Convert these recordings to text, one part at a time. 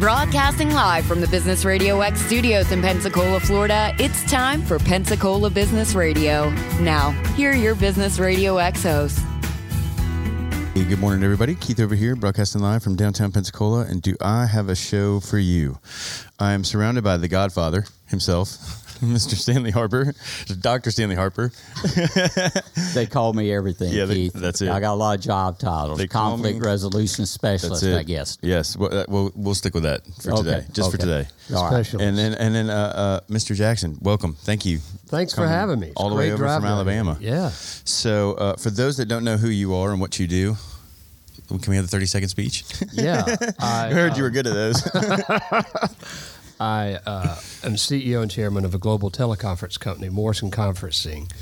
Broadcasting live from the Business Radio X studios in Pensacola, Florida, it's time for Pensacola Business Radio. Now, here are your Business Radio X hosts. Hey, good morning, everybody. Keith over here, broadcasting live from downtown Pensacola. And do I have a show for you? I am surrounded by the Godfather himself, Mr. Stanley Harper, Dr. Stanley Harper. They call me everything, Yeah, they- that's it. I got a lot of job titles. They Conflict me- resolution specialist. I guess. Yes, well, uh, we'll, we'll stick with that for Okay, today, just for today. All right. Special. And then, and then, uh, uh, Mr. Jackson, welcome. Thank you. Thanks for having me. It's all the way over from. Alabama. Yeah. So, uh, for those that don't know who you are and what you do, can we have the thirty second speech? Yeah. I I, heard uh, you were good at those. I uh, am CEO and chairman of a global teleconference company, Moreson Conferencing,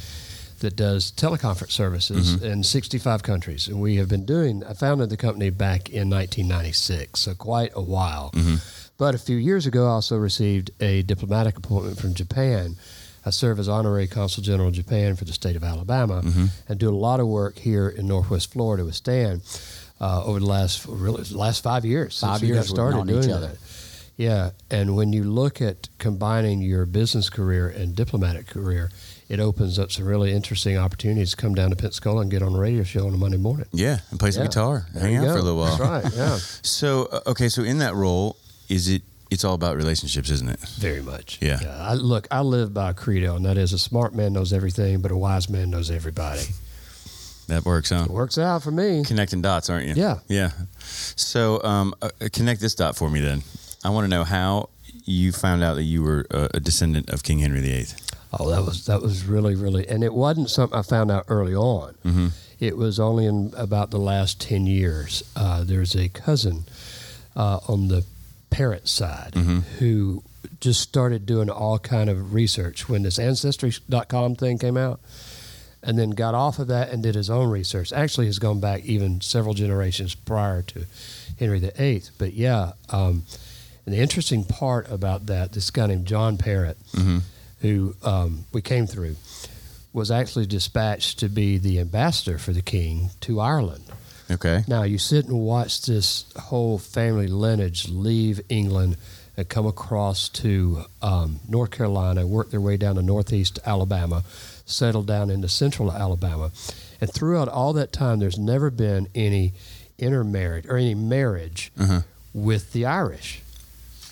that does teleconference services Mm-hmm. in 65 countries. And we have been doing, I founded the company back in 1996, so quite a while. Mm-hmm. But a few years ago, I also received a diplomatic appointment from Japan. I serve as honorary consul general in Japan for the state of Alabama Mm-hmm. and do a lot of work here in Northwest Florida with Stan uh, over the last really last five years. Five years started doing each other. that. Yeah, and when you look at combining your business career and diplomatic career, it opens up some really interesting opportunities to come down to Pensacola and get on a radio show on a Monday morning. yeah, and play some Yeah. guitar, There hang out go. for a little while. That's right. Yeah, So, uh, okay, so in that role, is it? It's all about relationships, isn't it? very much. Yeah. I, look, I live by a credo, and that is a smart man knows everything, but a wise man knows everybody. That works, huh? It works out for me. Connecting dots, aren't you? Yeah. Yeah. So, um, uh, connect this dot for me then. I want to know how you found out that you were a, descendant of King Henry VIII. Oh, that was that was really really, and it wasn't something I found out early on. Mm-hmm. It was only in about the last ten years. Uh, there's a cousin uh, on the parent side Mm-hmm. who just started doing all kind of research when this Ancestry.com thing came out, and then got off of that and did his own research. Actually, has gone back even several generations prior to Henry VIII. But yeah, um, and the interesting part about that, this guy named John Perrot Mm-hmm. who um, we came through, was actually dispatched to be the ambassador for the king to Ireland. Okay. Now you sit and watch this whole family lineage leave England and come across to um, North Carolina, work their way down to northeast Alabama, settle down into central Alabama, and throughout all that time, there's never been any intermarriage or any marriage Uh-huh. with the Irish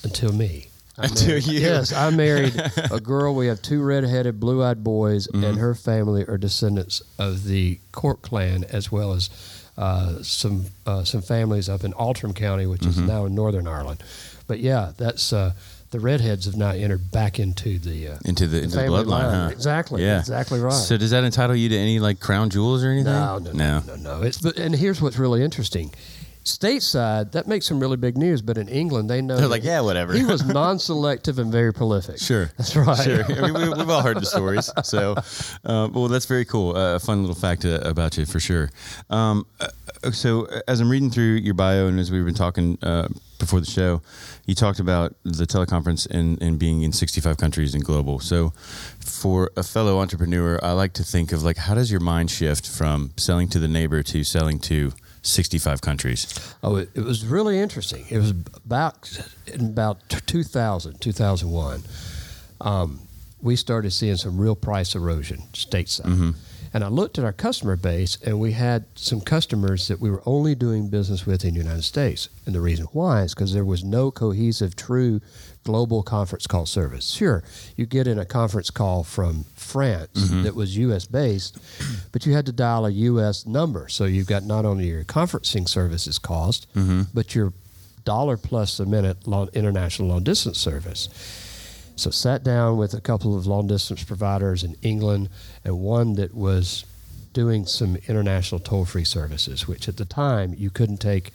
until me. I Until married- you. Yes, I married a girl. We have two red-headed, blue-eyed boys, Mm-hmm. and her family are descendants of the Cork clan, as well as uh, some uh, some families up in Antrim County, which Mm-hmm. is now in Northern Ireland. But yeah, that's uh, the redheads have now entered back into the uh, Into the, into the family bloodline, line. huh? Exactly. Yeah. Exactly right. So, does that entitle you to any like crown jewels or anything? No, no, no, no, no. It's but, and here's what's really interesting. Stateside, that makes some really big news, but in England, they know They're like, yeah, whatever. He was non-selective and very prolific. Sure. that's right. Sure. I mean, we, we've all heard the stories. So, uh, well, that's very cool. Uh, a fun little fact uh, about you for sure. Um, uh, so, uh, as I'm reading through your bio and as we've been talking uh, before the show, you talked about the teleconference and, and being in 65 countries and global. So, for a fellow entrepreneur, I like to think of like, how does your mind shift from selling to the neighbor to selling to 65 countries? Oh, it, it was really interesting. It was about in about t- 2000, 2001. Um, we started seeing some real price erosion stateside. And I looked at our customer base, and we had some customers that we were only doing business with in the United States. And the reason why is because there was no cohesive, true global conference call service. Sure, you get in a conference call from France mm-hmm. that was U.S. based, but you had to dial a U.S. number. So you've got not only your conferencing services cost, mm-hmm. but your dollar plus a minute long, international long distance service. So sat down with a couple of long distance providers in England and one that was doing some international toll free services, which at the time you couldn't take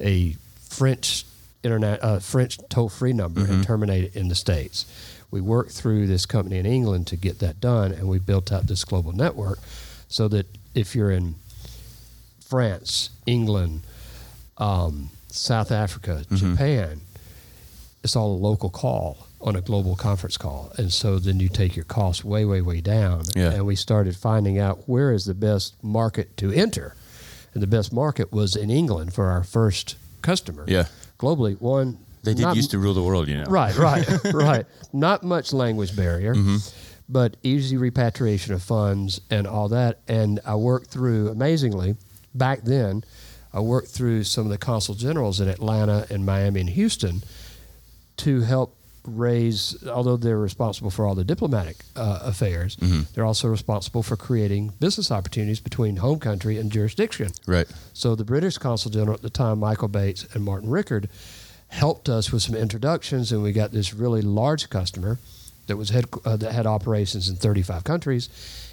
a French internet uh, French toll free number and terminate it in the states. We worked through this company in England to get that done, and we built out this global network so that if you're in France, England, um, South Africa, Japan, it's all a local call on a global conference call. And so then you take your costs way, way, way down. Yeah. And we started finding out where is the best market to enter. And the best market was in England for our first customer. Yeah. Globally, one, They did not- used to rule the world, you know. Right, right, right. Not much language barrier, mm-hmm. but easy repatriation of funds and all that. And I worked through, amazingly, back then, I worked through some of the consul generals in Atlanta and Miami and Houston to help raise, although they're responsible for all the diplomatic uh, affairs, they're also responsible for creating business opportunities between home country and jurisdiction. Right. So the British consul general at the time, Michael Bates and Martin Rickard, helped us with some introductions, and we got this really large customer that was head, uh, that had operations in 35 countries,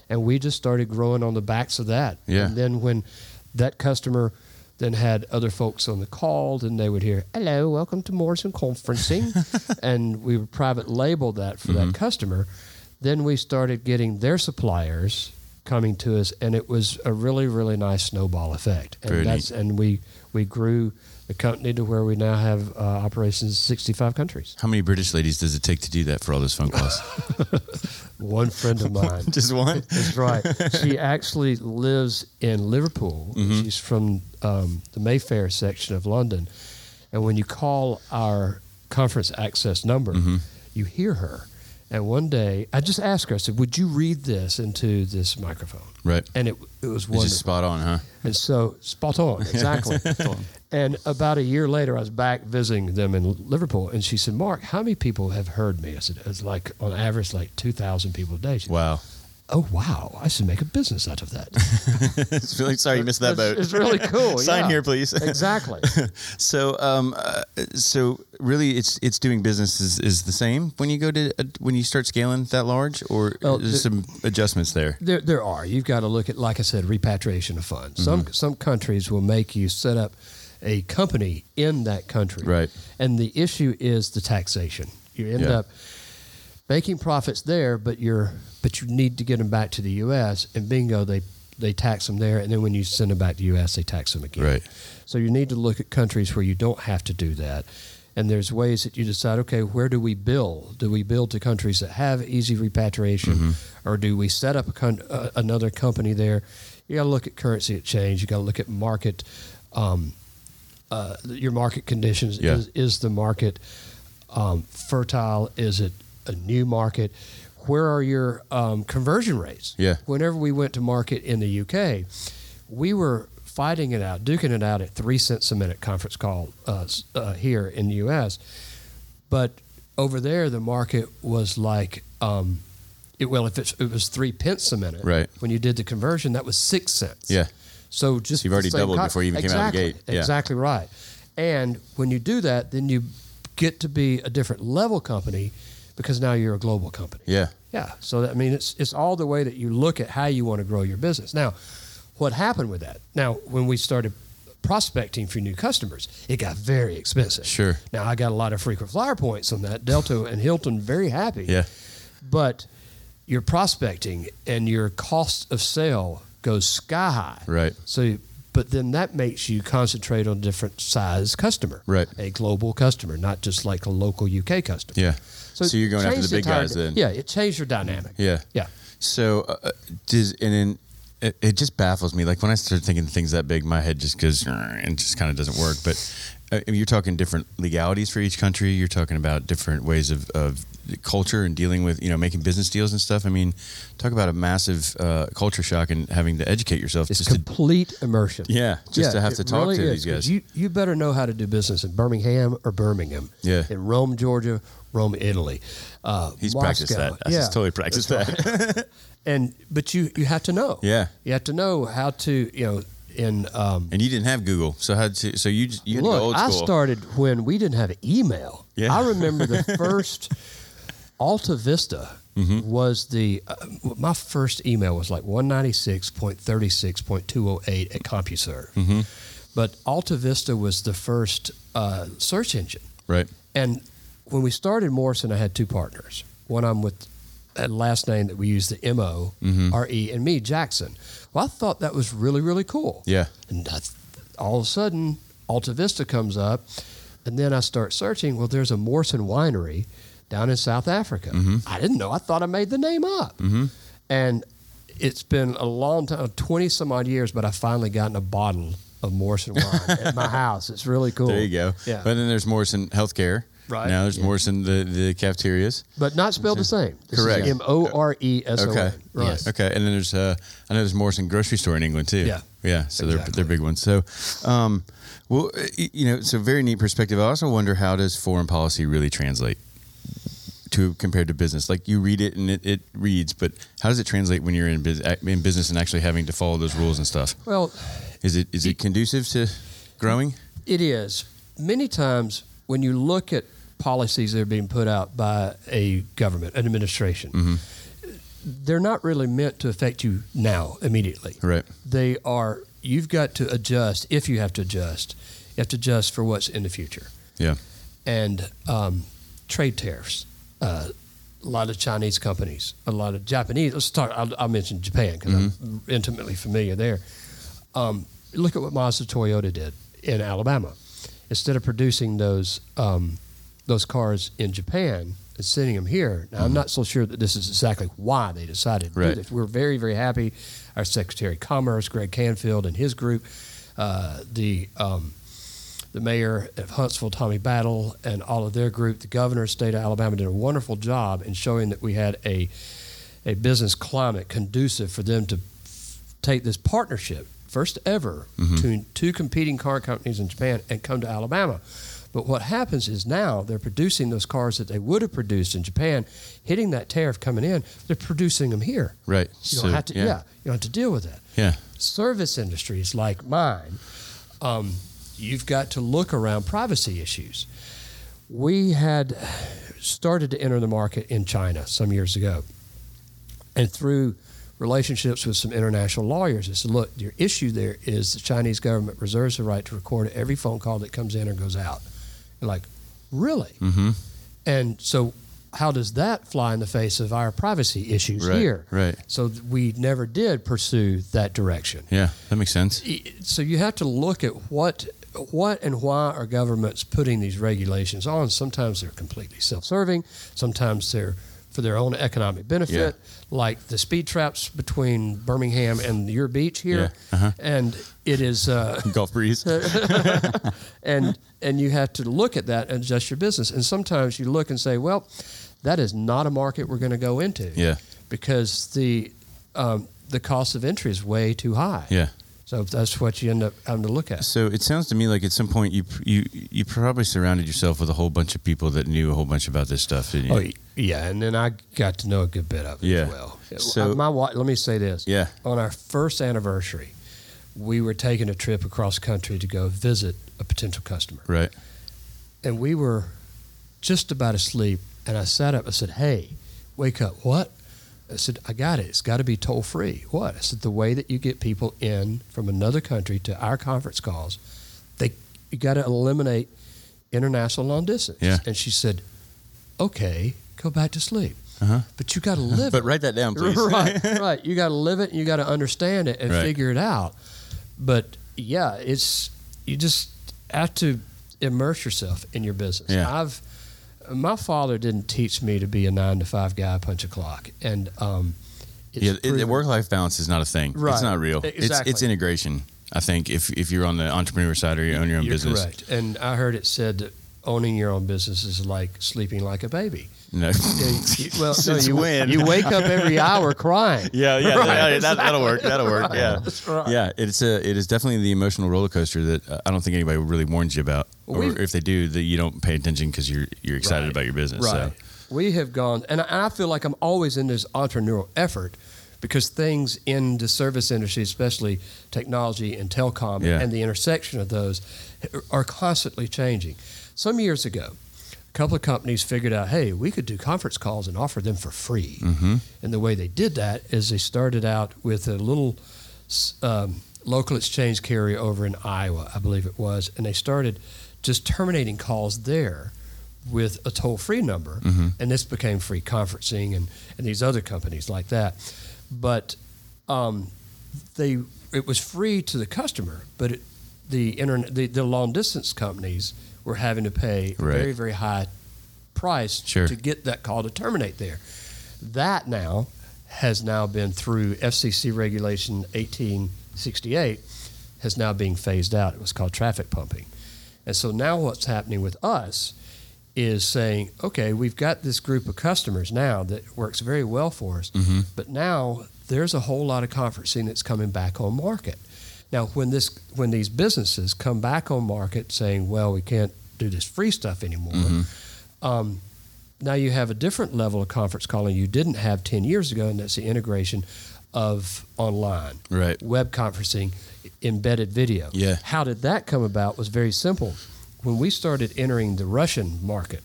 and we just started growing on the backs of that. Yeah. And then when that customer then had other folks on the call, then they would hear, "Hello, welcome to Moreson Conferencing," and we would private label that for Mm-hmm. that customer. Then we started getting their suppliers coming to us, and it was a really, really nice snowball effect. And Very that's and we we grew the company to where we now have uh, operations in 65 countries. How many British ladies does it take to do that for all those phone calls? One friend of mine. Just one? That's right. She actually lives in Liverpool. Mm-hmm. She's from um, the Mayfair section of London. And when you call our conference access number, Mm-hmm. you hear her. And one day, I just asked her, I said, Would you read this into this microphone? Right. And it, it was It's just spot on, huh? And so, spot on, exactly. and about a year later, I was back visiting them in Liverpool, and she said, "Mark, how many people have heard me?" I said, "It's like on average, like two thousand people a day." She said, Wow. "Oh wow, I should make a business out of that." it's really sorry you missed that it's, boat. It's really cool. Sign yeah. here, please. exactly. So, um, uh, so really, it's it's doing business is, is the same when you go to uh, when you start scaling that large, or Well, there's some adjustments there. There, there are. You've got to look at, like I said, repatriation of funds. Some Mm-hmm. some countries will make you set up a company in that country, Right. And the issue is the taxation. You end Yeah. up making profits there, but you're but you need to get them back to the U.S. and bingo, they they tax them there, and then when you send them back to the U.S., they tax them again. Right. So you need to look at countries where you don't have to do that. And there's ways that you decide, okay, where do we build? Do we build to countries that have easy repatriation, or do we set up a con- uh, another company there? You got to look at currency exchange. You got to look at market, um, uh, your market conditions. Yeah. Is, is the market um, fertile? Is it a new market? Where are your um, conversion rates? Yeah. Whenever we went to market in the UK, we were fighting it out, duking it out at three cents a minute conference call uh, uh, here in the U.S. But over there, the market was like, um, it, well, if it's, it was three pence a minute, Right. When you did the conversion, that was six cents. Yeah. So just So you've already doubled co- before you even came out of the gate. Yeah. Exactly right. And when you do that, then you get to be a different level company because now you're a global company. Yeah. Yeah. So that, I mean, it's it's all the way that you look at how you want to grow your business. Now, what happened with that? Now, when we started prospecting for new customers, it got very expensive. Sure. Now I got a lot of frequent flyer points on that. Delta and Hilton very happy. Yeah. But your prospecting and your cost of sale goes sky high. Right. So, but then that makes you concentrate on a different size customer. Right. A global customer, not just like a local UK customer. Yeah. So, you're going after the big entire- guys then. Yeah, it changed your dynamic. Yeah. Yeah. So, uh, does and then it, it just baffles me. Like when I start thinking things that big, my head just goes and just kind of doesn't work. But uh, you're talking different legalities for each country. You're talking about different ways of, of culture and dealing with you know making business deals and stuff. I mean, talk about a massive uh, culture shock and having to educate yourself. It's just to, complete immersion. yeah, just to have to talk really to is, these guys. You, you better know how to do business in Birmingham or Birmingham. Yeah. In Rome, Georgia, Rome, Italy. Uh, He's Moscow. practiced that. I yeah. just totally practiced that. And but you you have to know. Yeah. You have to know how to you know in um, and you didn't have Google, so how to? So you just, you had Look, I started when we didn't have email. Yeah. I remember the first Alta Vista Mm-hmm. was the uh, my first email was like 196.36.208 at CompuServe. Mm-hmm. But Alta Vista was the first uh, search engine. right. And when we started Moreson, I had two partners. One I'm with a last name that we use the M O Mm-hmm. R E, and me Jackson. Well, I thought that was really really cool. Yeah. And all of a sudden, Alta Vista comes up, and then I start searching. Well, there's a Moreson winery down in South Africa. Mm-hmm. I didn't know. I thought I made the name up. And it's been a long time, twenty some odd years, but I finally gotten a bottle of Moreson wine at my house. It's really cool. There you go. Yeah. But then there's Morrison Healthcare. Right. Now there's Morrison the the cafeterias. but not spelled the same. This Correct. Is M O R E S O Okay. Right. Yes. Okay. And then there's uh I know there's Morrison grocery store in England too. Yeah. Yeah. So they're they're big ones. So, um, well, you know, it's a very neat perspective. I also wonder how does foreign policy really translate to compared to business? Like you read it and it, it reads, but how does it translate when you're in, bus- in business and actually having to follow those rules and stuff? Well, Is it is it conducive to growing? It is. Many times when you look at policies that are being put out by a government, an administration, Mm-hmm. they're not really meant to affect you now, immediately. Right. They are, you've got to adjust, if you have to adjust, you have to adjust for what's in the future. Yeah. And um, trade tariffs. Uh, a lot of Chinese companies, a lot of Japanese. Let's talk. I'll, I'll mention Japan because I'm intimately familiar there. Um, look at what Mazda Toyota did in Alabama. Instead of producing those um, those cars in Japan and sending them here, now I'm not so sure that this is exactly why they decided to Right. do this. We're very very happy. Our Secretary of Commerce, Greg Canfield, and his group, uh, the um, the mayor of Huntsville, Tommy Battle, and all of their group, the governor of the state of Alabama, did a wonderful job in showing that we had a a business climate conducive for them to f- take this partnership, first ever, between two competing car companies in Japan, and come to Alabama. But what happens is now they're producing those cars that they would have produced in Japan, hitting that tariff coming in. They're producing them here. Right. You don't So, have to. Yeah. you don't have to deal with that Yeah. service industries like mine, um, you've got to look around privacy issues. We had started to enter the market in China some years ago, and through relationships with some international lawyers, I said, "Look, your issue there is the Chinese government reserves the right to record every phone call that comes in or goes out." Like, "Really?" Mm-hmm. And so, how does that fly in the face of our privacy issues Right. here? Right. So we never did pursue that direction. Yeah. That makes sense. So you have to look at what what and why are governments putting these regulations on. Sometimes they're completely self-serving. Sometimes they're for their own economic benefit, like the speed traps between Birmingham and your beach here. Yeah. Uh-huh. And it is, uh, Gulf Breeze. and and you have to look at that and adjust your business. And sometimes you look and say, well, that is not a market we're going to go into. Yeah. Because the um, the cost of entry is way too high. Yeah. So that's what you end up having to look at. So it sounds to me like at some point you you you probably surrounded yourself with a whole bunch of people that knew a whole bunch about this stuff, didn't you? Oh, yeah, and then I got to know a good bit of it Yeah. as well. So- my wife, let me say this. Yeah. On our first anniversary, we were taking a trip across country to go visit a potential customer, Right. and we were just about asleep. And I sat up. I said, "Hey, wake up! What?" I said, "I got it. It's got to be toll free." What? I said, "The way that you get people in from another country to our conference calls, they you got to eliminate international long distance." Yeah. And she said, "Okay, go back to sleep." Uh-huh. But you got to live But it. write that down, please. right, right. You got to live it. and You got to understand it and Right. figure it out. But yeah, it's you just have to immerse yourself in your business. Yeah. I've my father didn't teach me to be a nine to five guy, punch a clock, and um, it's yeah, it, work life balance is not a thing. Right. It's not real. Exactly. It's it's integration. I think if if you're on the entrepreneur side or you own your own You're business, correct. And I heard it said that owning your own business is like sleeping like a baby. No. Well, no, you, when? you wake up every hour crying. Yeah, yeah, Right, that, that'll work. That'll work. Yeah, right. yeah. It's a, it is definitely the emotional roller coaster that uh, I don't think anybody really warns you about, Well, or if they do, that you don't pay attention because you're you're excited Right. about your business. Right. So. We have gone, and I I feel like I'm always in this entrepreneurial effort because things in the service industry, especially technology and telecom Yeah. and the intersection of those, are constantly changing. Some years ago, couple of companies figured out, hey, we could do conference calls and offer them for free. Mm-hmm. And the way they did that is they started out with a little um, local exchange carrier over in Iowa, I believe it was, and they started just terminating calls there with a toll free number. Mm-hmm. And this became free conferencing and, and these other companies like that. But um, they it was free to the customer, but it, the internet the, the long distance companies were having to pay a Right. very very high price Sure. to get that call to terminate there. That now has now been through FCC regulation 1868 has now being phased out. It was called traffic pumping. And so now what's happening with us is saying, okay, we've got this group of customers now that works very well for us, mm-hmm. but now there's a whole lot of conferencing that's coming back on market. Now, when this when these businesses come back on market saying, well, we can't do this free stuff anymore, um, now you have a different level of conference calling you didn't have 10 years ago, and that's the integration of online, Right. web conferencing, embedded video. Yeah. How did that come about was very simple. When we started entering the Russian market,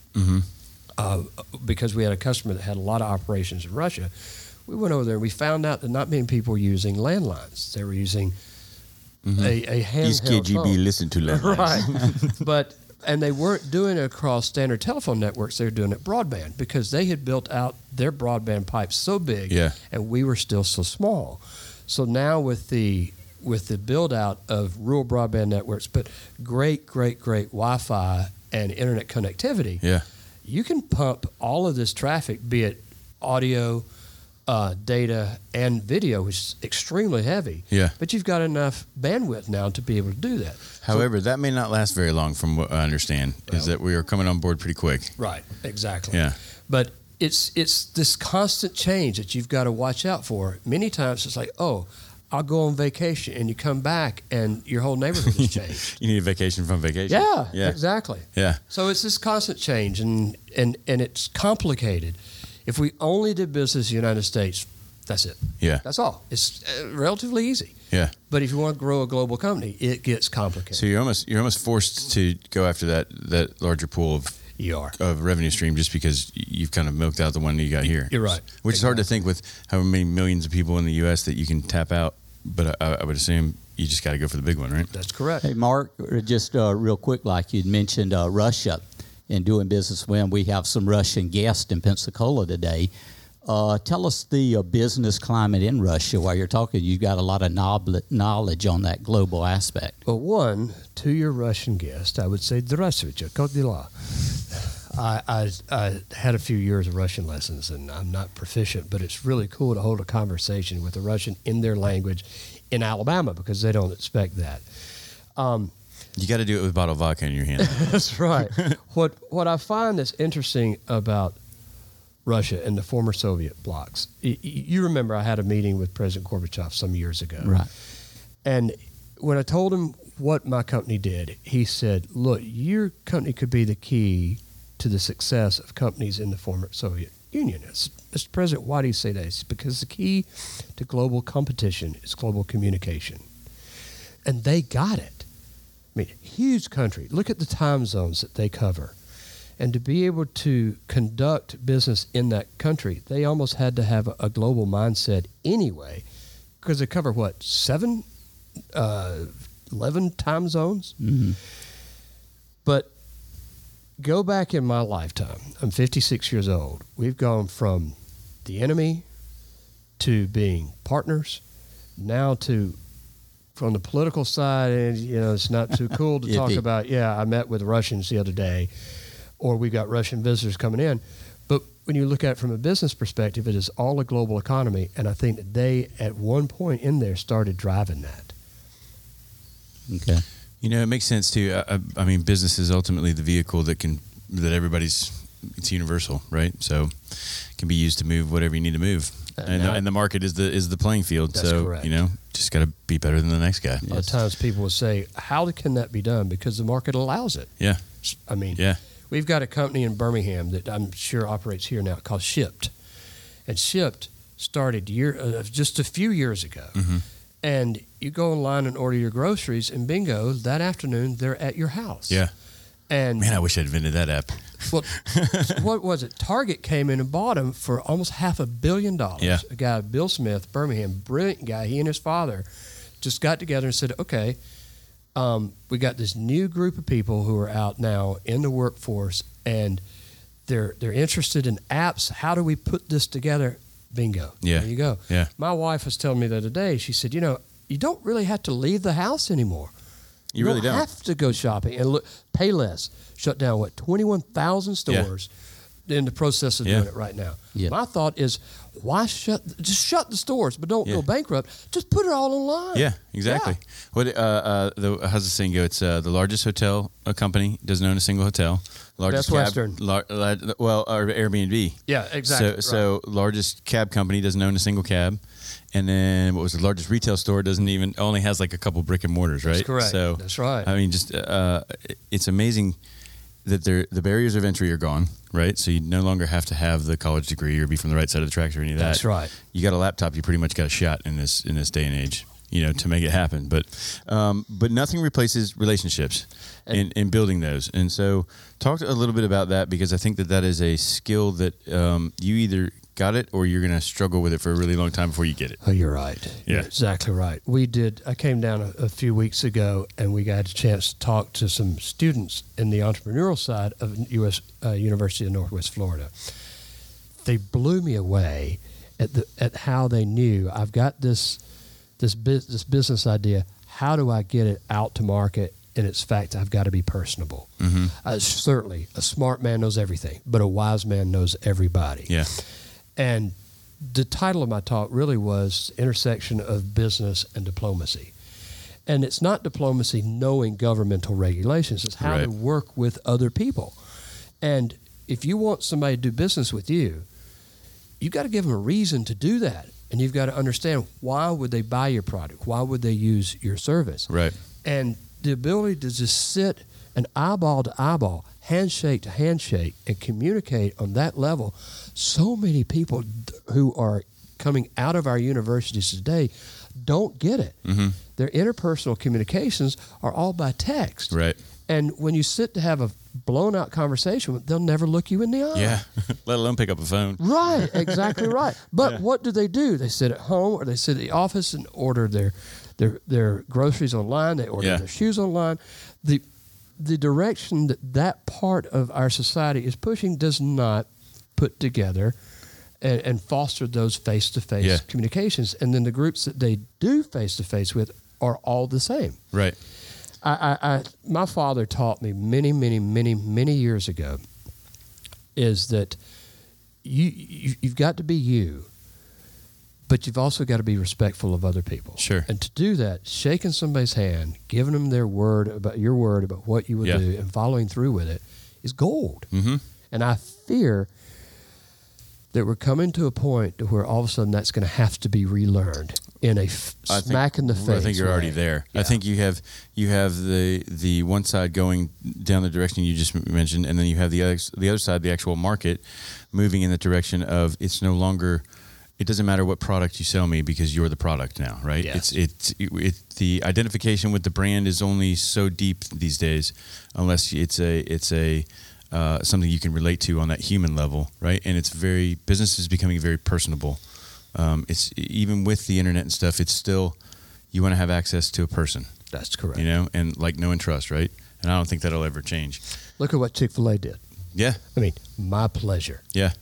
uh, because we had a customer that had a lot of operations in Russia, we went over there and we found out that not many people were using landlines. They were using a, a These handheld KGB phone. listen to landlines. Right. but and they weren't doing it across standard telephone networks. They were doing it broadband because they had built out their broadband pipes so big, Yeah. and we were still so small. So now with the with the build out of rural broadband networks, but great, great, great Wi-Fi and internet connectivity, Yeah. you can pump all of this traffic, be it audio, uh, data, and video, which is extremely heavy. Yeah. But you've got enough bandwidth now to be able to do that. However, that may not last very long, from what I understand, is that we are coming on board pretty quick. Right. Exactly. Yeah. But it's it's this constant change that you've got to watch out for. Many times it's like, oh, I'll go on vacation, and you come back, and your whole neighborhood has changed. You need a vacation from vacation. yeah. Yeah. Exactly. Yeah. So it's this constant change, and and and it's complicated. If we only did business in the United States, that's it. Yeah. That's all. It's uh, relatively easy. Yeah. But if you want to grow a global company, it gets complicated. So you're almost you're almost forced to go after that that larger pool of you are. of revenue stream just because you've kind of milked out the one that you got here. You're right. Which is hard to think with how many millions of people in the U.S. that you can tap out. But I, I would assume you just got to go for the big one, right? That's correct. Hey, Mark, uh, just uh, real quick, like you'd mentioned uh, Russia and doing business when we have some Russian guests in Pensacola today. Uh, tell us the uh, business climate in Russia while you're talking. You've got a lot of knob- knowledge on that global aspect. Well, one, to your Russian guest, I would say, Здравствуйте, как дела? I, I, I had a few years of Russian lessons, and I'm not proficient, but it's really cool to hold a conversation with a Russian in their language in Alabama because they don't expect that. Um, you got to do it with a bottle of vodka in your hand. That's right. what what I find that's interesting about Russia and the former Soviet blocs, you remember I had a meeting with President Gorbachev some years ago, Right. And when I told him what my company did, he said, "Look, your company could be the key to the success of companies in the former Soviet Union." I said, Mr. President, why do you say that? Said, because the key to global competition is global communication, and they got it. I mean, huge country. Look at the time zones that they cover. And to be able to conduct business in that country, they almost had to have a, global mindset anyway, because they cover what, seven, uh, 11 time zones? Mhm. But go back in my lifetime. I'm 56 years old. We've gone from the enemy to being partners, now to from the political side, and you know it's not too cool to talk about. Yeah, I met with Russians the other day, or we've got Russian visitors coming in. But when you look at it from a business perspective, it is all a global economy, and I think that they, at one point in there, started driving that. Okay. You know, it makes sense too. I, I, I mean, business is ultimately the vehicle that can that everybody's. It's universal, right? So, it can be used to move whatever you need to move, and, the, and the market is the is the playing field. That's so correct. you know, just got to be better than the next guy. A lot of times people will say, "How can that be done?" Because the market allows it. Yeah, I mean, yeah, We've got a company in Birmingham that I'm sure operates here now called Shipt, and Shipt started year uh, just a few years ago. Mhm. And you go online and order your groceries, and bingo, that afternoon they're at your house. yeah. And Man, I wish I'd invented that app. well, what was it? Target came in and bought them for almost half a billion dollars. Yeah. A guy, Bill Smith, Birmingham, brilliant guy. He and his father just got together and said, "Okay, um, we got this new group of people who are out now in the workforce, and they're they're interested in apps. How do we put this together? Bingo. Yeah. There you go. Yeah. My wife was telling me the other day. She said, "You know, you don't really have to leave the house anymore." You really don't. have to go shopping and look. Payless shut down what twenty one thousand Yeah. stores in the process of Yeah. doing it right now. Yeah. My thought is, why shut? Just shut the stores, but don't Yeah. go bankrupt. Just put it all online. Yeah, exactly. Yeah. What uh, uh, the how's the saying go? It's uh, the largest hotel company doesn't own a single hotel. Largest Best cab, Western. lar- la- well, or Airbnb. Yeah, exactly, So, so largest cab company doesn't own a single cab, and then what was the largest retail store doesn't even only has like a couple brick and mortars, right? correct. So That's right. I mean, just uh, it's amazing that there the barriers of entry are gone, right? So you no longer have to have the college degree or be from the right side of the tracks or any of that. That's right. You got a laptop, you pretty much got a shot in this in this day and age, you know, to make it happen. But um, but nothing replaces relationships in, in building those. And so talk a little bit about that because I think that that is a skill that um, you either got it or you're going to struggle with it for a really long time before you get it. Oh, you're right. Yeah. You're exactly right. We did. I came down a, a few weeks ago, and we got a chance to talk to some students in the entrepreneurial side of U.S. Uh, University of Northwest Florida. They blew me away at the at how they knew I've got this this this business idea. How do I get it out to market? And its fact, I've got to be personable. Mm-hmm. Uh, certainly, a smart man knows everything, but a wise man knows everybody. Yeah. And the title of my talk really was Intersection of Business and Diplomacy. And it's not diplomacy knowing governmental regulations, it's how Right. to work with other people. And if you want somebody to do business with you, you've got to give them a reason to do that. And you've got to understand why would they buy your product? Why would they use your service? Right. and the ability to just sit and eyeball to eyeball, handshake to handshake, and communicate on that level. So many people who are coming out of our universities today don't get it. Mm-hmm. Their interpersonal communications are all by text. Right. And when you sit to have a blown out conversation, they'll never look you in the eye. Yeah. Let alone pick up a phone. Right, exactly right. But Yeah. what do they do? They sit at home or they sit at the office and order their their their groceries online. They order Yeah. their shoes online. The the direction that that part of our society is pushing does not put together and, and foster those face to face communications. And then the groups that they do face to face with are all the same. Right. I, I, I, my father taught me many, many, many, many years ago is that you, you you've got to be you, but you've also got to be respectful of other people. Sure. And to do that, shaking somebody's hand, giving them their word about your word about what you would Yeah. do, and following through with it is gold. Mm-hmm. And I fear that we're coming to a point to where all of a sudden that's going to have to be relearned in a f- think- smack in the face. I think you're already there. I think you have you have the the one side going down the direction you just mentioned, and then you have the other the other side, the actual market, moving in the direction of it's no longer. It doesn't matter what product you sell me because you're the product now, right? It's it's it, the identification with the brand is only so deep these days, unless it's a it's a uh, something you can relate to on that human level, right? And it's very business is becoming very personable. Um, it's even with the internet and stuff, it's still you want to have access to a person, That's correct. you know, and like know and trust, right? And I don't think that'll ever change. Look at what Chick Fil A did. Yeah, I mean, my pleasure. yeah,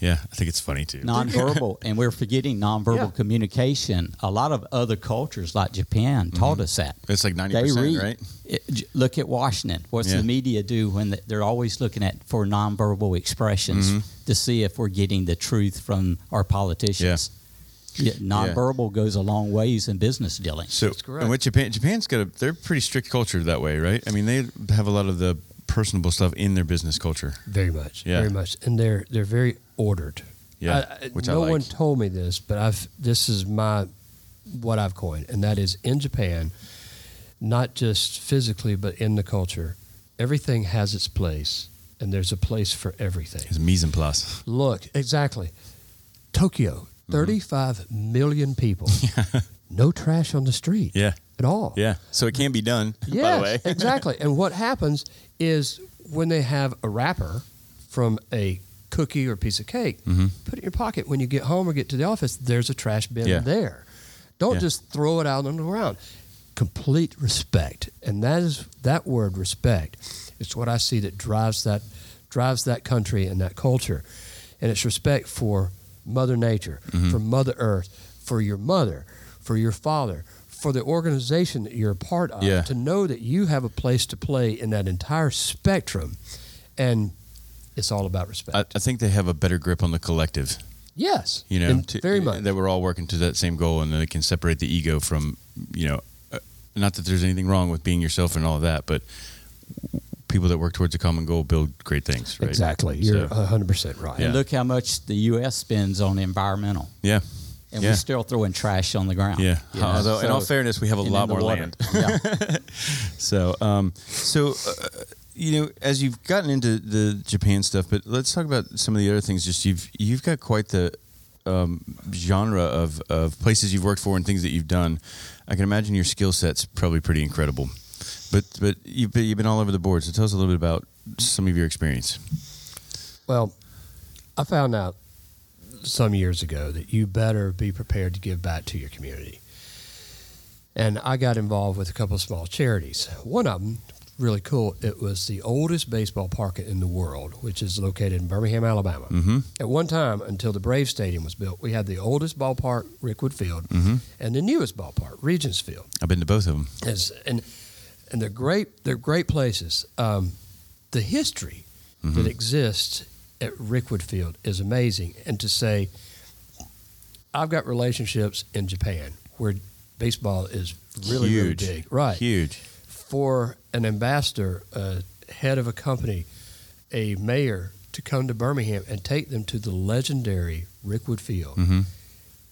yeah. I think it's funny too. nonverbal, and we're forgetting nonverbal Yeah. communication. A lot of other cultures, like Japan, taught us that. It's like ninety percent, right? It- look at Washington. What's Yeah. the media do when they- they're always looking at for nonverbal expressions Mm-hmm. to see if we're getting the truth from our politicians? Yeah, nonverbal goes a long ways in business dealing. So, That's correct. and with Japan, Japan's got a they're pretty strict culture that way, right? I mean, they have a lot of the personable stuff in their business culture. Very much. Yeah. Very much. And they're they're very ordered. Yeah, I- which no one told me this, but I've this is my what I've coined, and that is in Japan, not just physically but in the culture, everything has its place, and there's a place for everything. It's mise en place. Look, exactly. Tokyo, Mm-hmm. 35 million people. no trash on the street Yeah, at all. yeah. So it can be done. Yes, by the way, exactly. And what happens is when they have a wrapper from a cookie or piece of cake, Mm-hmm. put it in your pocket. When you get home or get to the office, there's a trash bin Yeah. there. Don't Yeah. just throw it out on the ground. Complete respect, and that is that word respect. It's what I see that drives that drives that country and that culture, and it's respect for Mother Nature, Mm-hmm. for Mother Earth, for your mother, for your father, for the organization that you're a part of. Yeah. To know that you have a place to play in that entire spectrum, and it's all about respect. I, I think they have a better grip on the collective. Yes, You know, to- very much. that we're all working to that same goal, and then it can separate the ego from, you know, uh, not that there's anything wrong with being yourself and all of that, but people that work towards a common goal build great things. Right? Exactly, you're So, hundred percent right. Yeah. And look how much the U.S. spends on environmental, yeah. and yeah. we're still throwing trash on the ground. Yeah. you know? Although, in all fairness, we have a lot more water. land. yeah. So, um, so uh, you know, as you've gotten into the Japan stuff, but let's talk about some of the other things. Just you've you've got quite the um, genre of of places you've worked for and things that you've done. I can imagine your skill set's probably pretty incredible. But but you've been, you've been all over the board. So tell us a little bit about some of your experience. Well, I found out some years ago that you better be prepared to give back to your community. And I got involved with a couple of small charities. One of them, really cool, it was the oldest baseball park in the world, which is located in Birmingham, Alabama. Mm-hmm. At one time, until the Brave Stadium was built, we had the oldest ballpark, Rickwood Field, Mm-hmm. and the newest ballpark, Regions Field. I've been to both of them. And and they're great. They're great places. Um, the history that exists at Rickwood Field is amazing, and to say, I've got relationships in Japan where baseball is really really big, right? Huge. For an ambassador, a head of a company, a mayor to come to Birmingham and take them to the legendary Rickwood Field. Mm-hmm.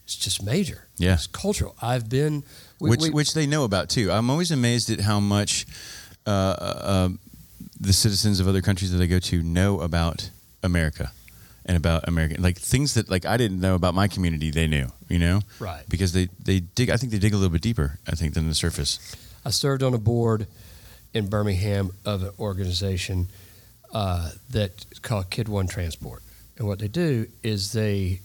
It's just major. Yeah. it's cultural. I've been, we, which we- which they know about too. I'm always amazed at how much uh, uh, the citizens of other countries that they go to know about America and about American like things that like I didn't know about my community. They knew, you know, Right. Because they they dig. I think they dig a little bit deeper. I think than the surface. I served on a board in Birmingham of an organization uh, that's called Kid One Transport, and what they do is they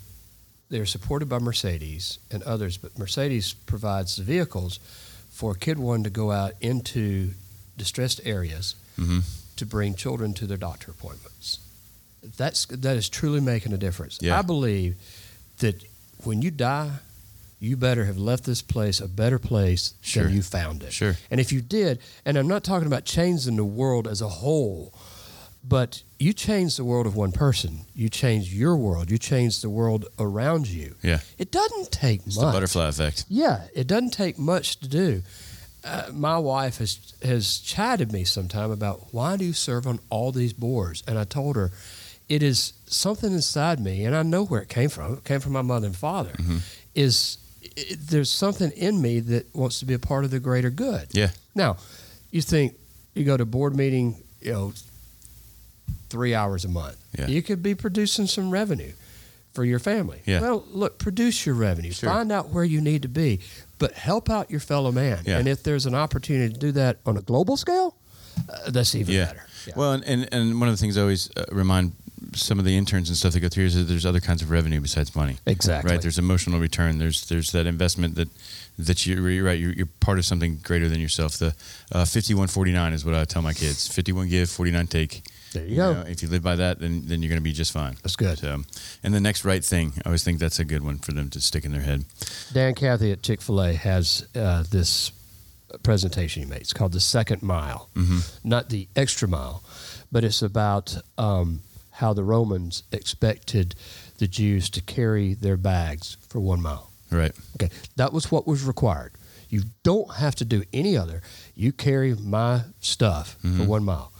they're supported by Mercedes and others, but Mercedes provides the vehicles for Kid One to go out into distressed areas hmm to bring children to their doctor appointments. That's that is truly making a difference. Yeah. I believe that when you die, you better have left this place a better place Sure. than you found it. Sure. And if you did, and I'm not talking about changing the world as a whole, but you change the world of one person, you change your world, you change the world around you. Yeah, It doesn't take it's much. the butterfly effect. Yeah, it doesn't take much to do. Uh, my wife has has chided me sometime about why do you serve on all these boards, and I told her it is something inside me, and I know where it came from. It came from my mother and father. Mhm. Is it, there's something in me that wants to be a part of the greater good. Yeah, Now, you think you go to board meeting, you know, three hours a month. Yeah. You could be producing some revenue for your family. Yeah. Well, look, produce your revenue. Sure. Find out where you need to be, but help out your fellow man. Yeah. And if there's an opportunity to do that on a global scale, uh, that's even yeah. better. Yeah. Well, and, and and one of the things I always uh, remind some of the interns and stuff that go through is that there's other kinds of revenue besides money. exactly. Right. There's emotional return. There's there's that investment that that you, you're right. You're, you're part of something greater than yourself. The uh, 5149 is what I tell my kids. 51 give, 49 take. there you go. know, if you live by that, then then you're going to be just fine. That's good. So, and the next right thing, I always think that's a good one for them to stick in their head. Dan Cathy at Chick fil A has uh, this presentation he made. It's called The Second Mile, Mm-hmm. not the extra mile, but it's about um, how the Romans expected the Jews to carry their bags for one mile. Right. Okay, that was what was required. You don't have to do any other. You carry my stuff Mm-hmm. for one mile.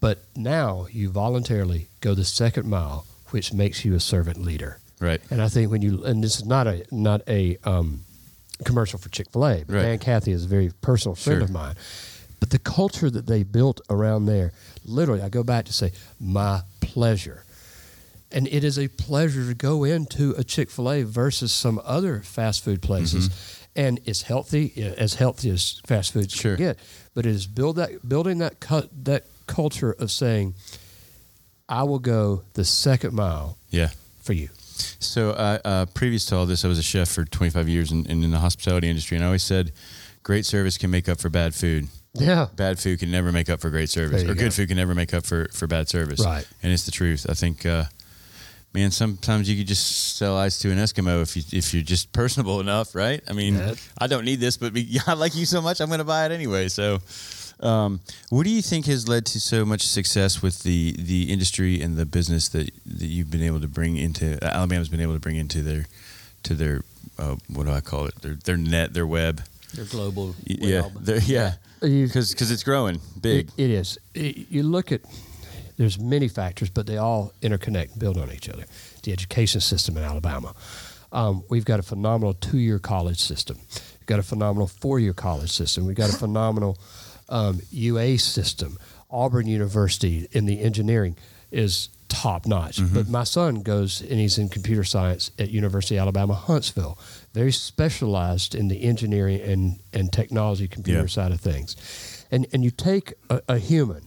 But now you voluntarily go the second mile, which makes you a servant leader. Right. And I think when you and this is not a not a um, commercial for Chick Fil A, but Right. Dan Cathy is a very personal friend Sure. of mine. But the culture that they built around there, literally, I go back to say, my pleasure. And it is a pleasure to go into a Chick Fil A versus some other fast food places, and it's healthy, as healthy as fast food Sure. can get. But it is build that building that cut that culture of saying, I will go the second mile Yeah. for you. So, uh, uh, previous to all this, I was a chef for 25 years in, in, in the hospitality industry, and I always said, great service can make up for bad food. Yeah. Bad food can never make up for great service, or go. good food can never make up for, for bad service. Right. And it's the truth. I think, uh, man, sometimes you could just sell ice to an Eskimo if you if you're just personable enough, right? I mean, Yeah. I don't need this, but be- I like you so much, I'm going to buy it anyway. So, Um, what do you think has led to so much success with the, the industry and the business that, that you've been able to bring into Alabama's been able to bring into their to their uh, what do I call it their their net their web Their global Y- yeah web. their- yeah You- because it's growing big It, it is. It- you look at there's many factors, but they all interconnect build on each other. The education system in Alabama. Um, we've got a phenomenal two-year college system. We've got a phenomenal four-year college system. We've got a phenomenal um, UA system. Auburn University in the engineering is top notch. But my son goes and he's in computer science at University of Alabama Huntsville, very specialized in the engineering and, and technology computer Yeah. side of things. And and you take a, a human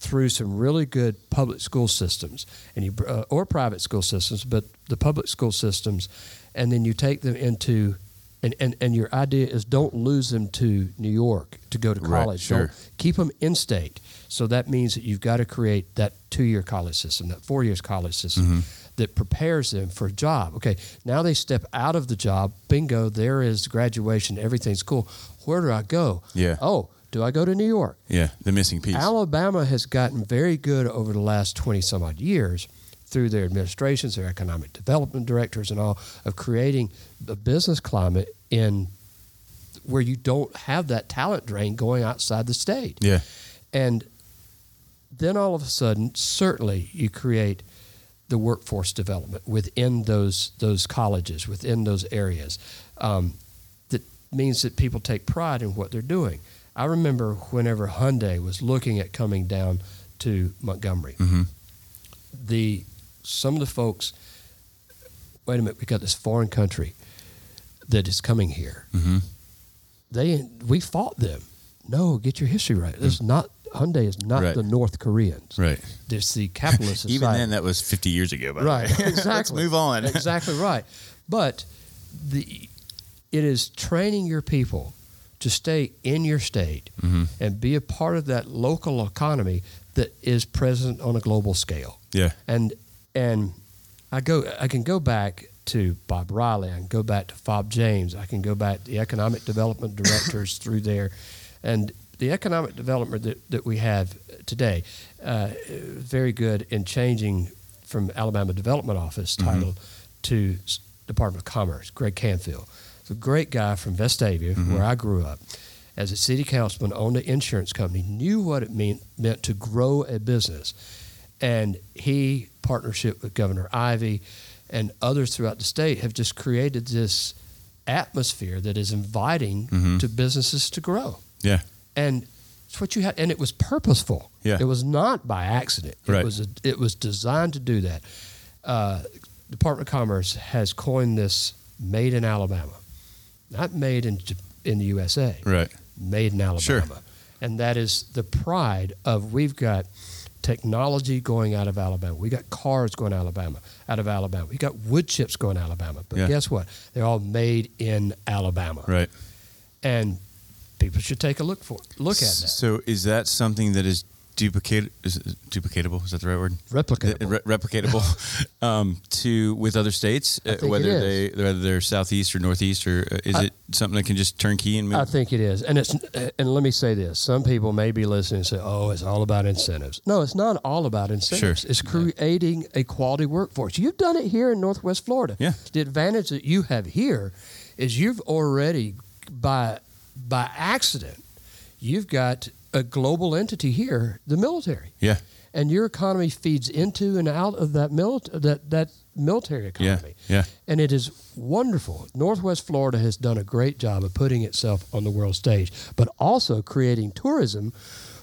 through some really good public school systems and you uh, or private school systems, but the public school systems, and then you take them into and, and, and your idea is don't lose them to New York to go to Right, college. sure. Don't keep them in state. So that means that you've got to create that two year college system, that four years college system Mm-hmm. that prepares them for a job. Okay, now they step out of the job. Bingo, there is graduation. Everything's cool. Where do I go? Yeah. Oh, do I go to New York? yeah the missing piece Alabama has gotten very good over the last 20 some odd years through their administrations, their economic development directors, and all of creating a business climate in where you don't have that talent drain going outside the state. yeah And then all of a sudden, certainly you create the workforce development within those those colleges, within those areas. Um, that means that people take pride in what they're doing. I remember whenever Hyundai was looking at coming down to Montgomery, Mhm. the some of the folks. Wait a minute, we got this foreign country that is coming here. Mhm. They we fought them. No, get your history right. This is not Hyundai is not Right. the North Koreans. right It's the capitalist society. even then that was 50 years ago by right? Exactly. let's move on exactly right. But the it is training your people to stay in your state Mm-hmm. and be a part of that local economy that is present on a global scale. yeah And and I go I can go back to Bob Riley, I can go back to Fob James, I can go back to the economic development directors through there. And the economic development that, that we have today, uh, very good in changing from Alabama Development Office title to Department of Commerce, Greg Canfield. It's a great guy from Vestavia, where I grew up. As a city councilman, owned an insurance company, knew what it mean, meant to grow a business. And he, partnership with Governor Ivey and others throughout the state, have just created this atmosphere that is inviting Mhm. to businesses to grow. yeah And it's what you had, and it was purposeful. Yeah. It was not by accident. It Right. was a, it was designed to do that. Uh, Department of Commerce has coined this "Made in Alabama," not made in in the USA right made in Alabama. Sure. And that is the pride of we've got technology going out of Alabama. We got cars going Alabama out of Alabama. We got wood chips going Alabama. But Yeah. guess what? They're all made in Alabama. right And people should take a look for look at that. So is that something that is duplicate is it duplicatable? Is that the right word? Replicatable. Re- replicatable um, to with other states, uh, whether they whether they're southeast or northeast, or uh, is I- it something that can just turnkey and move? I think it is, and it's and let me say this: some people may be listening and say, "Oh, it's all about incentives." No, it's not all about incentives. Sure. It's creating a quality workforce. You've done it here in Northwest Florida. Yeah. The advantage that you have here is you've already by by accident you've got a global entity here, the military, yeah, and your economy feeds into and out of that mili- that that military economy yeah. yeah. and it is wonderful. Northwest Florida has done a great job of putting itself on the world stage, but also creating tourism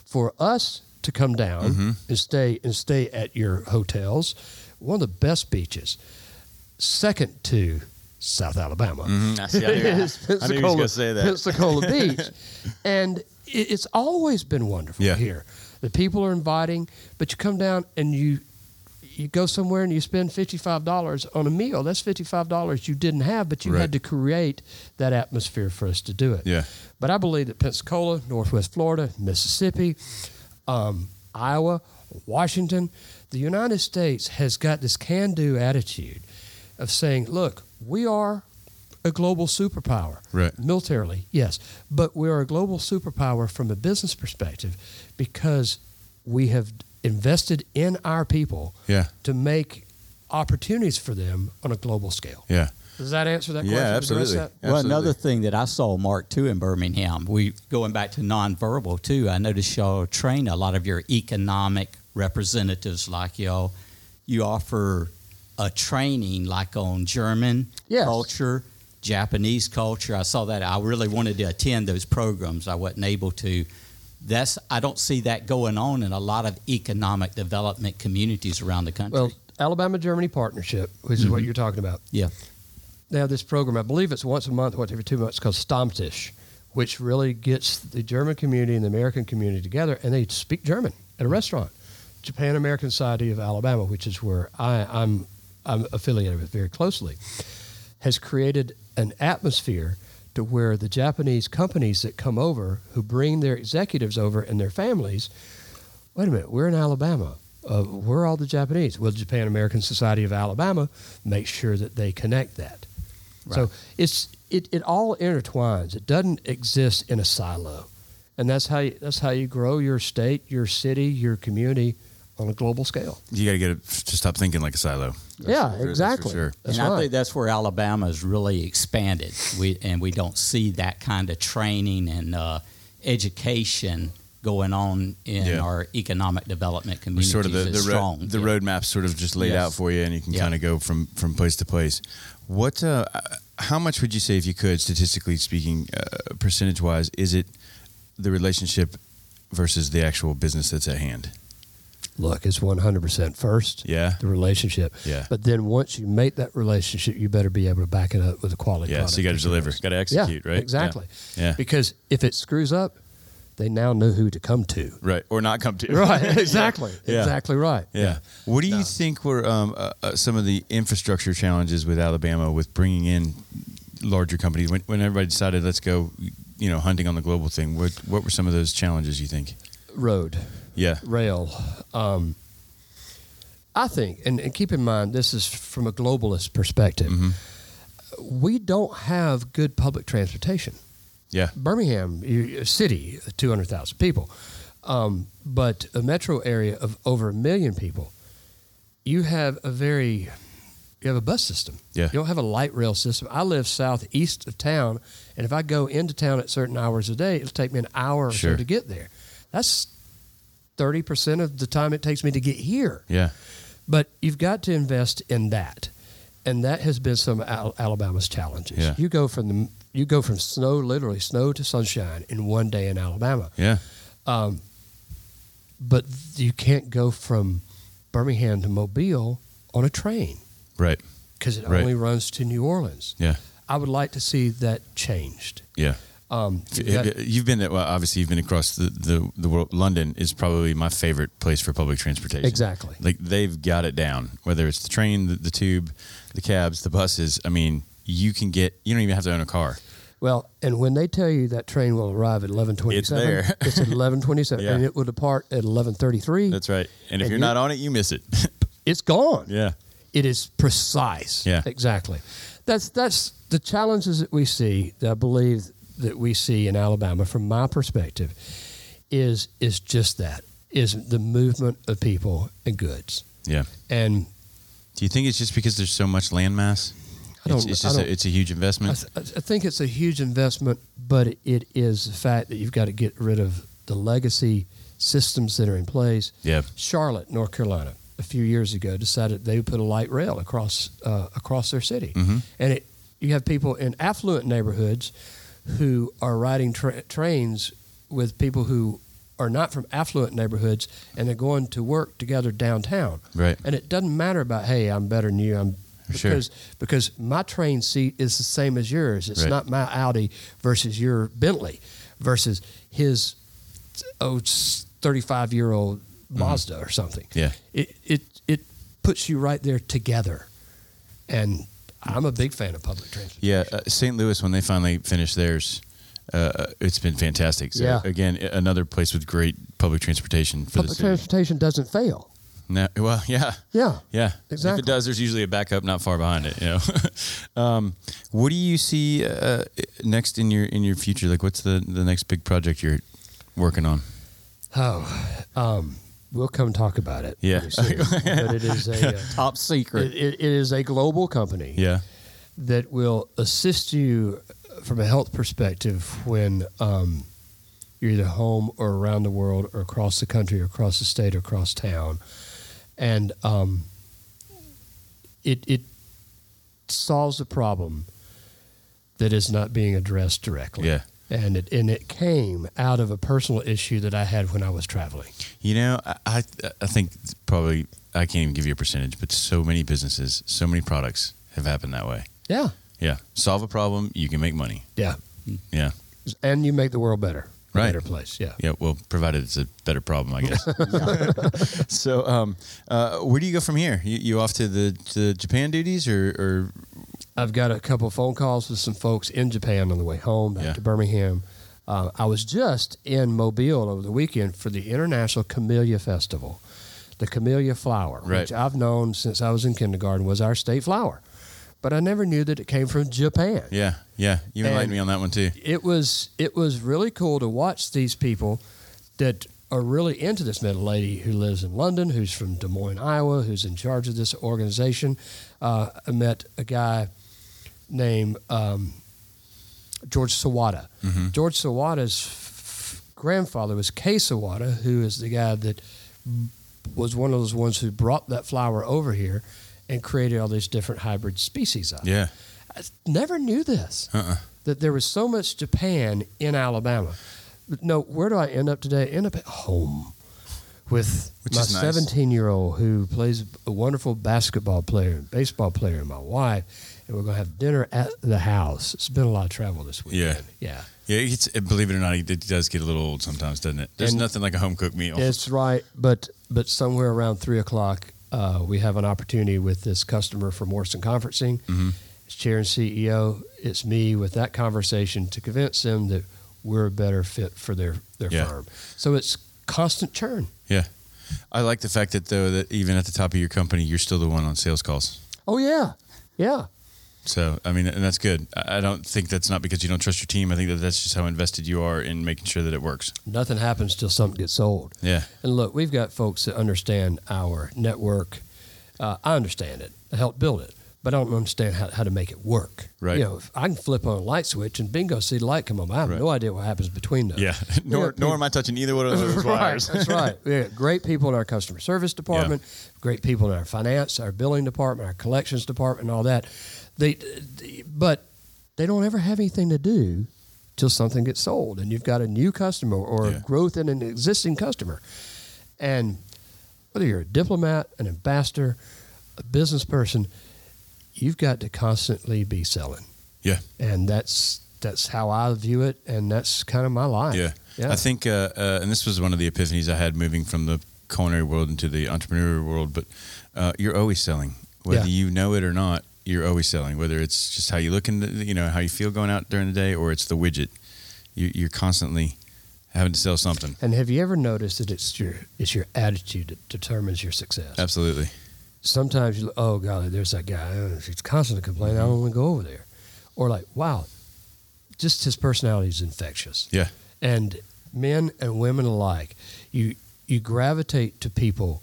for us to come down Mm-hmm. and stay and stay at your hotels. One of the best beaches, second to South Alabama, Mhm. I see. Knew- is I knew he was gonna say that. Pensacola Beach, and it's always been wonderful Yeah. here. The people are inviting, but you come down and you you go somewhere and you spend fifty five dollars on a meal. That's fifty five dollars you didn't have, but you Right. had to create that atmosphere for us to do it. Yeah. But I believe that Pensacola, Northwest Florida, Mississippi, um, Iowa, Washington, the United States has got this can do attitude of saying, look, we are a global superpower. Right. Militarily, yes. But we're a global superpower from a business perspective because we have invested in our people Yeah. to make opportunities for them on a global scale. Yeah. Does that answer that Yeah, question? Address absolutely. that? Well, another thing that I saw, Mark, too, in Birmingham, we going back to nonverbal too. I noticed y'all train a lot of your economic representatives, like y'all. You offer a training like on German Yes. culture, Japanese culture. I saw that. I really wanted to attend those programs. I wasn't able to. That's I don't see that going on in a lot of economic development communities around the country. Well, Alabama Germany partnership, which is what mm-hmm. you're talking about. yeah, They have this program. I believe it's once a month, once every two months, called Stammtisch, which really gets the German community and the American community together, and they speak German at a restaurant. Japan American Society of Alabama, which is where I, I'm I'm affiliated with very closely, has created an atmosphere to where the Japanese companies that come over, who bring their executives over and their families, wait a minute, we're in Alabama. Uh, we're all the Japanese. Well, Japan American Society of Alabama make sure that they connect that. So it's it, it all intertwines. It doesn't exist in a silo, and that's how you, that's how you grow your state, your city, your community on a global scale. You got to get it to stop thinking like a silo. yeah, for- that's for exactly. sure. That's and I right. think that's where Alabama has really expanded. We and we don't see that kind of training and uh, education going on in Yeah. our economic development community. sort of the the, strong. road, the Yeah. roadmap's sort of just laid Yes. out for you, and you can Yeah. kind of go from from place to place. What? Uh, how much would you say, if you could, statistically speaking, uh, percentage wise, is it the relationship versus the actual business that's at hand? Look, it's one hundred percent first. Yeah. the relationship. Yeah. But then once you make that relationship, you better be able to back it up with a quality. Yeah, product so you got to deliver, got to execute, yeah, right? Exactly. Yeah. Yeah. Because if it screws up, they now know who to come to. right, or not come to. Right. Exactly. Yeah. Exactly right. Yeah. What do you think were um, uh, uh, some of the infrastructure challenges with Alabama with bringing in larger companies when, when everybody decided let's go, you know, hunting on the global thing? What what were some of those challenges you think? Road. Yeah. rail. Um, I think, and, and keep in mind, this is from a globalist perspective. We don't have good public transportation. Yeah. Birmingham, a city, two hundred thousand people, um, but a metro area of over a million people. You have a very, you have a bus system. Yeah. You don't have a light rail system. I live southeast of town, and if I go into town at certain hours a day, it'll take me an hour or Sure. so to get there. That's thirty percent of the time it takes me to get here. Yeah. But you've got to invest in that, and that has been some Al- Alabama's challenges. Yeah. You go from the you go from snow, literally snow to sunshine in one day in Alabama, Yeah. Um, but you can't go from Birmingham to Mobile on a train Right. because it Right. only runs to New Orleans. Yeah. I would like to see that changed. Yeah. Um, that- You've been well, obviously you've been across the, the, the world. London is probably my favorite place for public transportation. Exactly. Like they've got it down. Whether it's the train, the, the tube, the cabs, the buses. I mean, you can get. You don't even have to own a car. well, and when they tell you that train will arrive at eleven twenty seven, It's there. it's at eleven twenty seven, Yeah. and it will depart at eleven thirty three. That's right. And if And you're you- not on it, you miss it. It's gone. yeah. It is precise. Yeah. Exactly. That's that's the challenges that we see. That I believe that we see in Alabama, from my perspective, is is just that is the movement of people and goods. Yeah. And Do you think it's just because there's so much landmass? I don't- it's, it's just a, it's a huge I, investment. th- I think it's a huge investment, but it is the fact that you've got to get rid of the legacy systems that are in place. Yeah. Charlotte, North Carolina, a few years ago, decided they would put a light rail across uh, across their city, and it you have people in affluent neighborhoods who are riding tra- trains with people who are not from affluent neighborhoods, and they're going to work together downtown. Right. And it doesn't matter about hey, I'm better than you. I'm Sure. because because my train seat is the same as yours. It's Right. not my Audi versus your Bentley versus his oh 35 year old Mazda or something. Mm-hmm. Yeah. It it it puts you right there together. And I'm a big fan of public transportation. Yeah, uh, St. Louis when they finally finished theirs, uh, it's been fantastic. So Yeah. again, another place with great public transportation for Public the city. transportation doesn't fail. No, well, yeah, Yeah. yeah. Exactly. If it does, there's usually a backup not far behind it. You know. um, what do you see uh, next in your in your future? Like, what's the the next big project you're working on? Oh, um, we'll come talk about it. Yeah. soon. but it is a uh, Top secret. it, it, it is a global company Yeah. that will assist you from a health perspective when um, you're either home or around the world or across the country or across the state or across town, and um, it it solves a problem that is not being addressed directly. Yeah. And it, and it came out of a personal issue that I had when I was traveling. You know, I I, think probably I can't even give you a percentage, but so many businesses, so many products have happened that way. Yeah. Yeah. Solve a problem, you can make money. Yeah. Yeah. And you make the world better. A Right. better place. Yeah. Yeah, well, provided it's a better problem, I guess. so, um, uh, where do you go from here? You, you off to the to Japan duties, or, or I've got a couple of phone calls with some folks in Japan on the way home back Yeah. to Birmingham. Uh, I was just in Mobile over the weekend for the International Camellia Festival. The camellia flower, Right. which I've known since I was in kindergarten, was our state flower. But I never knew that it came from Japan. yeah, yeah, you enlightened And- me on that one too. It was it was really cool to watch these people that are really into this. A lady who lives in London, who's from Des Moines, Iowa, who's in charge of this organization. Uh, I met a guy named um, George Sawada. George Sawada's f- grandfather was Kay Sawada, who is the guy that was one of those ones who brought that flower over here and created all these different hybrid species of it. Yeah, I never knew this uh-uh. that there was so much Japan in Alabama. But no, where do I end up today? I end up at home with Which my is nice. 17 year old who plays a wonderful basketball player and baseball player, and my wife, and we're going to have dinner at the house. It's been a lot of travel this week. Yeah. yeah. It's, believe it or not, it does get a little old sometimes, doesn't it? There's And- nothing like a home cooked meal. It's right, but but somewhere around three o'clock, uh, we have an opportunity with this customer for Moreson Conferencing. Mm-hmm. It's chair and CEO. It's me with that conversation to convince them that we're a better fit for their their Yeah. firm. So it's constant churn. yeah, I like the fact that though that even at the top of your company, you're still the one on sales calls. Oh yeah, yeah. So I mean, and that's good. I don't think that's not because you don't trust your team. I think that that's just how invested you are in making sure that it works. Nothing happens till something gets sold. Yeah, And look, we've got folks that understand our network. Uh, I understand it. I helped build it, but I don't understand how, how to make it work. Right. You know, if I can flip on a light switch and bingo, see the light come on. I have Right. no idea what happens between those. yeah. nor nor am I touching either one of those right, wires. that's right. We got great people in our customer service department, yeah. great people in our finance, our billing department, our collections department, and all that. They, but they don't ever have anything to do till something gets sold, and you've got a new customer or Yeah. growth in an existing customer. And whether you're a diplomat, an ambassador, a business person, you've got to constantly be selling, Yeah. and that's that's how I view it, and that's kind of my life. Yeah. yeah. I think, uh, uh, and this was one of the epiphanies I had moving from the culinary world into the entrepreneurial world, but uh, you're always selling. Whether Yeah. you know it or not, you're always selling. Whether it's just how you look in the, you know, how you feel going out during the day, or it's the widget, you, you're constantly having to sell something. And have you ever noticed that it's your it's your attitude that determines your success? Absolutely. Sometimes you oh golly, there's that guy. uh, He's constantly complaining. I don't want to go over there. Or like, wow, just his personality is infectious. Yeah. And men and women alike, you you gravitate to people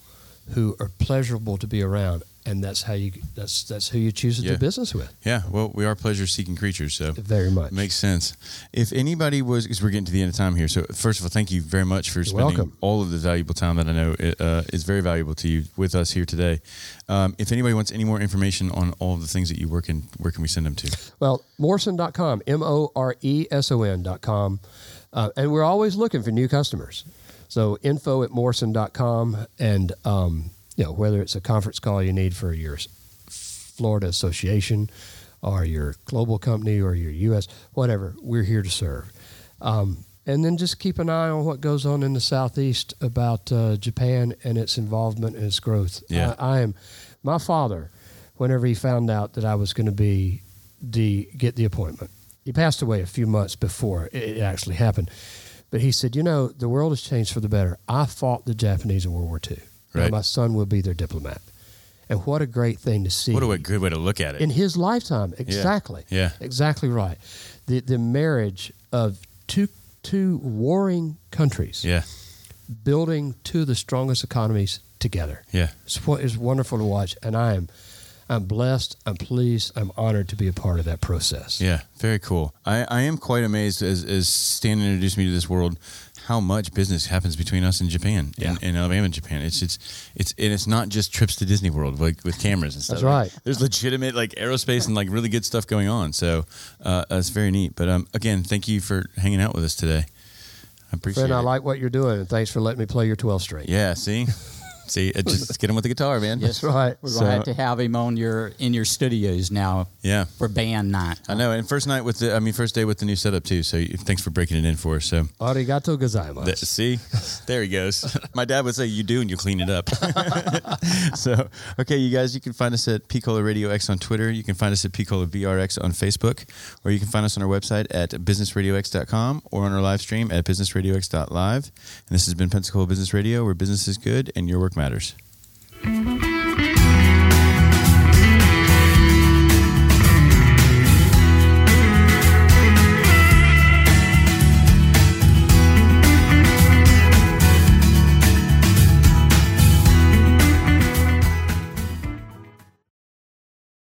who are pleasurable to be around, and that's how you that's that's who you choose to Yeah. do business with. Yeah. Well, we are pleasure seeking creatures, so. Very much. Makes sense. If anybody was, because we're getting to the end of time here. So first of all, thank you very much for spending welcome. all of the valuable time that I know uh, is very valuable to you with us here today. Um, if anybody wants any more information on all of the things that you work in, where can we send them to? Well, Moreson.com, M O R E S O N.com. Uh, and we're always looking for new customers. So info at Moreson.com. And, um, you know, whether it's a conference call you need for your Florida Association or your global company or your U.S., whatever, we're here to serve. Um, and then just keep an eye on what goes on in the Southeast about uh, Japan and its involvement and its growth. Yeah. I, I am, my father, whenever he found out that I was going to be the get the appointment, he passed away a few months before it it actually happened. But he said, you know, the world has changed for the better. I fought the Japanese in World War II. Now Right. my son will be their diplomat. And what a great thing to see What a good way to look at it. in his lifetime. Exactly. Yeah. Exactly right. The the marriage of two two warring countries yeah. building two of the strongest economies together. Yeah. It's, what is wonderful to watch, and I am, I'm blessed. I'm pleased. I'm honored to be a part of that process. Yeah, very cool. I, I am quite amazed as, as Stan introduced me to this world, how much business happens between us and Japan, Yeah. in, in Alabama and Japan. It's it's it's and it's not just trips to Disney World like with cameras and stuff. That's Like, right. there's legitimate like aerospace and like really good stuff going on. So uh, that's very neat. But um, again, thank you for hanging out with us today. I appreciate Friend, it. I like what you're doing, and thanks for letting me play your 12 string. yeah, see, see, it just get him with the guitar, man. That's right. We're So- glad to have him on your in your studios now Yeah. for band night. I know, and first night with the, I mean, first day with the new setup too. So you- thanks for breaking it in for us. So Arigato gozaimasu. Th- see, there he goes. My dad would say, "You do, and you clean it up." so, okay, you guys, you can find us at Picola Radio X on Twitter. You can find us at Picola VRX on Facebook, or you can find us on our website at businessradiox.com or on our live stream at businessradiox.live. And this has been Pensacola Business Radio, where business is good and your work Matters.